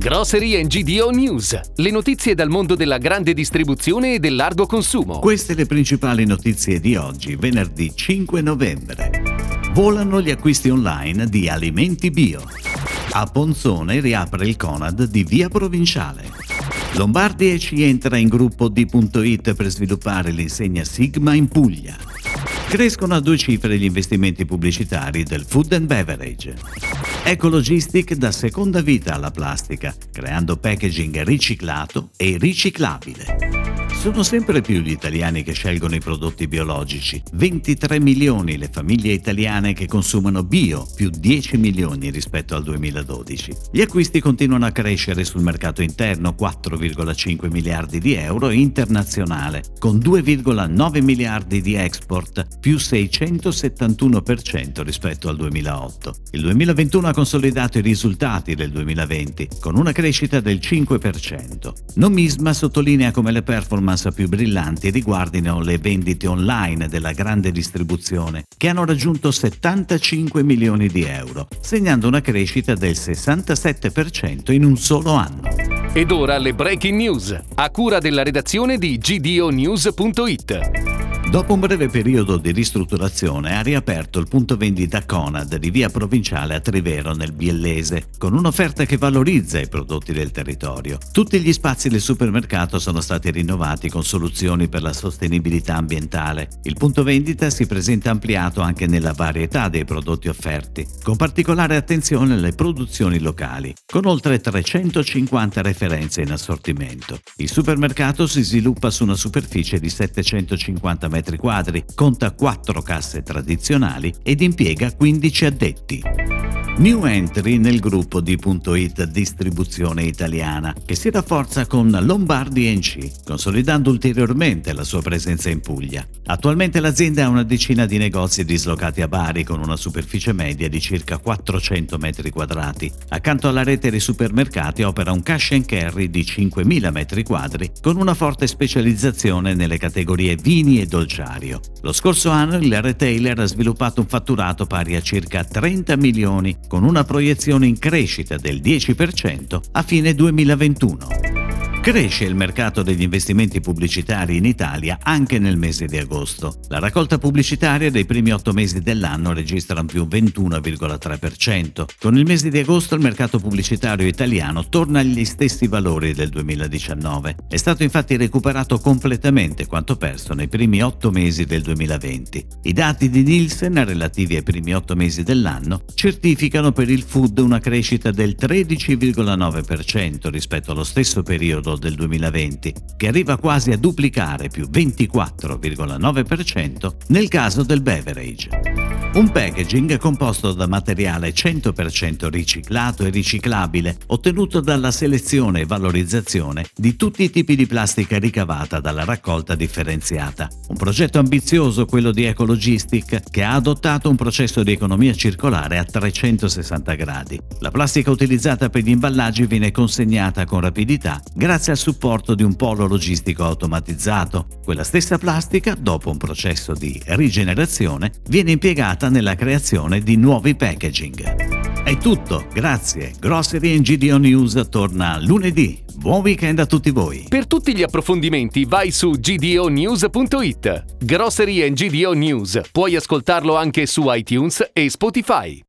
Grocery GDO News, le notizie dal mondo della grande distribuzione e del largo consumo. Queste le principali notizie di oggi, venerdì 5 novembre. Volano gli acquisti online di alimenti bio. A Ponzone riapre il Conad di Via Provinciale. Lombardi ci entra in gruppo D.it per sviluppare l'insegna Sigma in Puglia. Crescono a due cifre gli investimenti pubblicitari del food and beverage. Ecologistic dà seconda vita alla plastica, creando packaging riciclato e riciclabile. Sono sempre più gli italiani che scelgono i prodotti biologici. 23 milioni le famiglie italiane che consumano bio, più 10 milioni rispetto al 2012. Gli acquisti continuano a crescere sul mercato interno, 4,5 miliardi di euro, internazionale, con 2,9 miliardi di export, più 671% rispetto al 2008. Il 2021 ha consolidato i risultati del 2020, con una crescita del 5%. Nomisma sottolinea come le performance performance più brillanti riguardino le vendite online della grande distribuzione, che hanno raggiunto 75 milioni di euro, segnando una crescita del 67% in un solo anno. Ed ora le breaking news, a cura della redazione di gdonews.it. Dopo un breve periodo di ristrutturazione ha riaperto il punto vendita Conad di via provinciale a Trivero nel Biellese, con un'offerta che valorizza i prodotti del territorio. Tutti gli spazi del supermercato sono stati rinnovati con soluzioni per la sostenibilità ambientale. Il punto vendita si presenta ampliato anche nella varietà dei prodotti offerti, con particolare attenzione alle produzioni locali, con oltre 350 referenze in assortimento. Il supermercato si sviluppa su una superficie di 750 metri metri quadri, conta 4 casse tradizionali ed impiega 15 addetti. New entry nel gruppo di .it Distribuzione Italiana, che si rafforza con Lombardi NC, consolidando ulteriormente la sua presenza in Puglia. Attualmente l'azienda ha una decina di negozi dislocati a Bari con una superficie media di circa 400 metri quadrati. Accanto alla rete dei supermercati opera un cash and carry di 5.000 metri quadri con una forte specializzazione nelle categorie vini e dolciario. Lo scorso anno il retailer ha sviluppato un fatturato pari a circa 30 milioni con una proiezione in crescita del 10% a fine 2021. Cresce il mercato degli investimenti pubblicitari in Italia anche nel mese di agosto. La raccolta pubblicitaria dei primi otto mesi dell'anno registra un più 21,3%. Con il mese di agosto il mercato pubblicitario italiano torna agli stessi valori del 2019. È stato infatti recuperato completamente quanto perso nei primi otto mesi del 2020. I dati di Nielsen relativi ai primi otto mesi dell'anno certificano per il food una crescita del 13,9% rispetto allo stesso periodo periodo del 2020, che arriva quasi a duplicare più 24,9% nel caso del beverage. Un packaging composto da materiale 100% riciclato e riciclabile, ottenuto dalla selezione e valorizzazione di tutti i tipi di plastica ricavata dalla raccolta differenziata. Un progetto ambizioso quello di Ecologistic, che ha adottato un processo di economia circolare a 360 gradi. La plastica utilizzata per gli imballaggi viene consegnata con rapidità grazie al supporto di un polo logistico automatizzato. Quella stessa plastica, dopo un processo di rigenerazione, viene impiegata impegnata nella creazione di nuovi packaging. È tutto, grazie. Grocery and GDO News torna lunedì. Buon weekend a tutti voi. Per tutti gli approfondimenti vai su gdonews.it. Grocery and GDO News. Puoi ascoltarlo anche su iTunes e Spotify.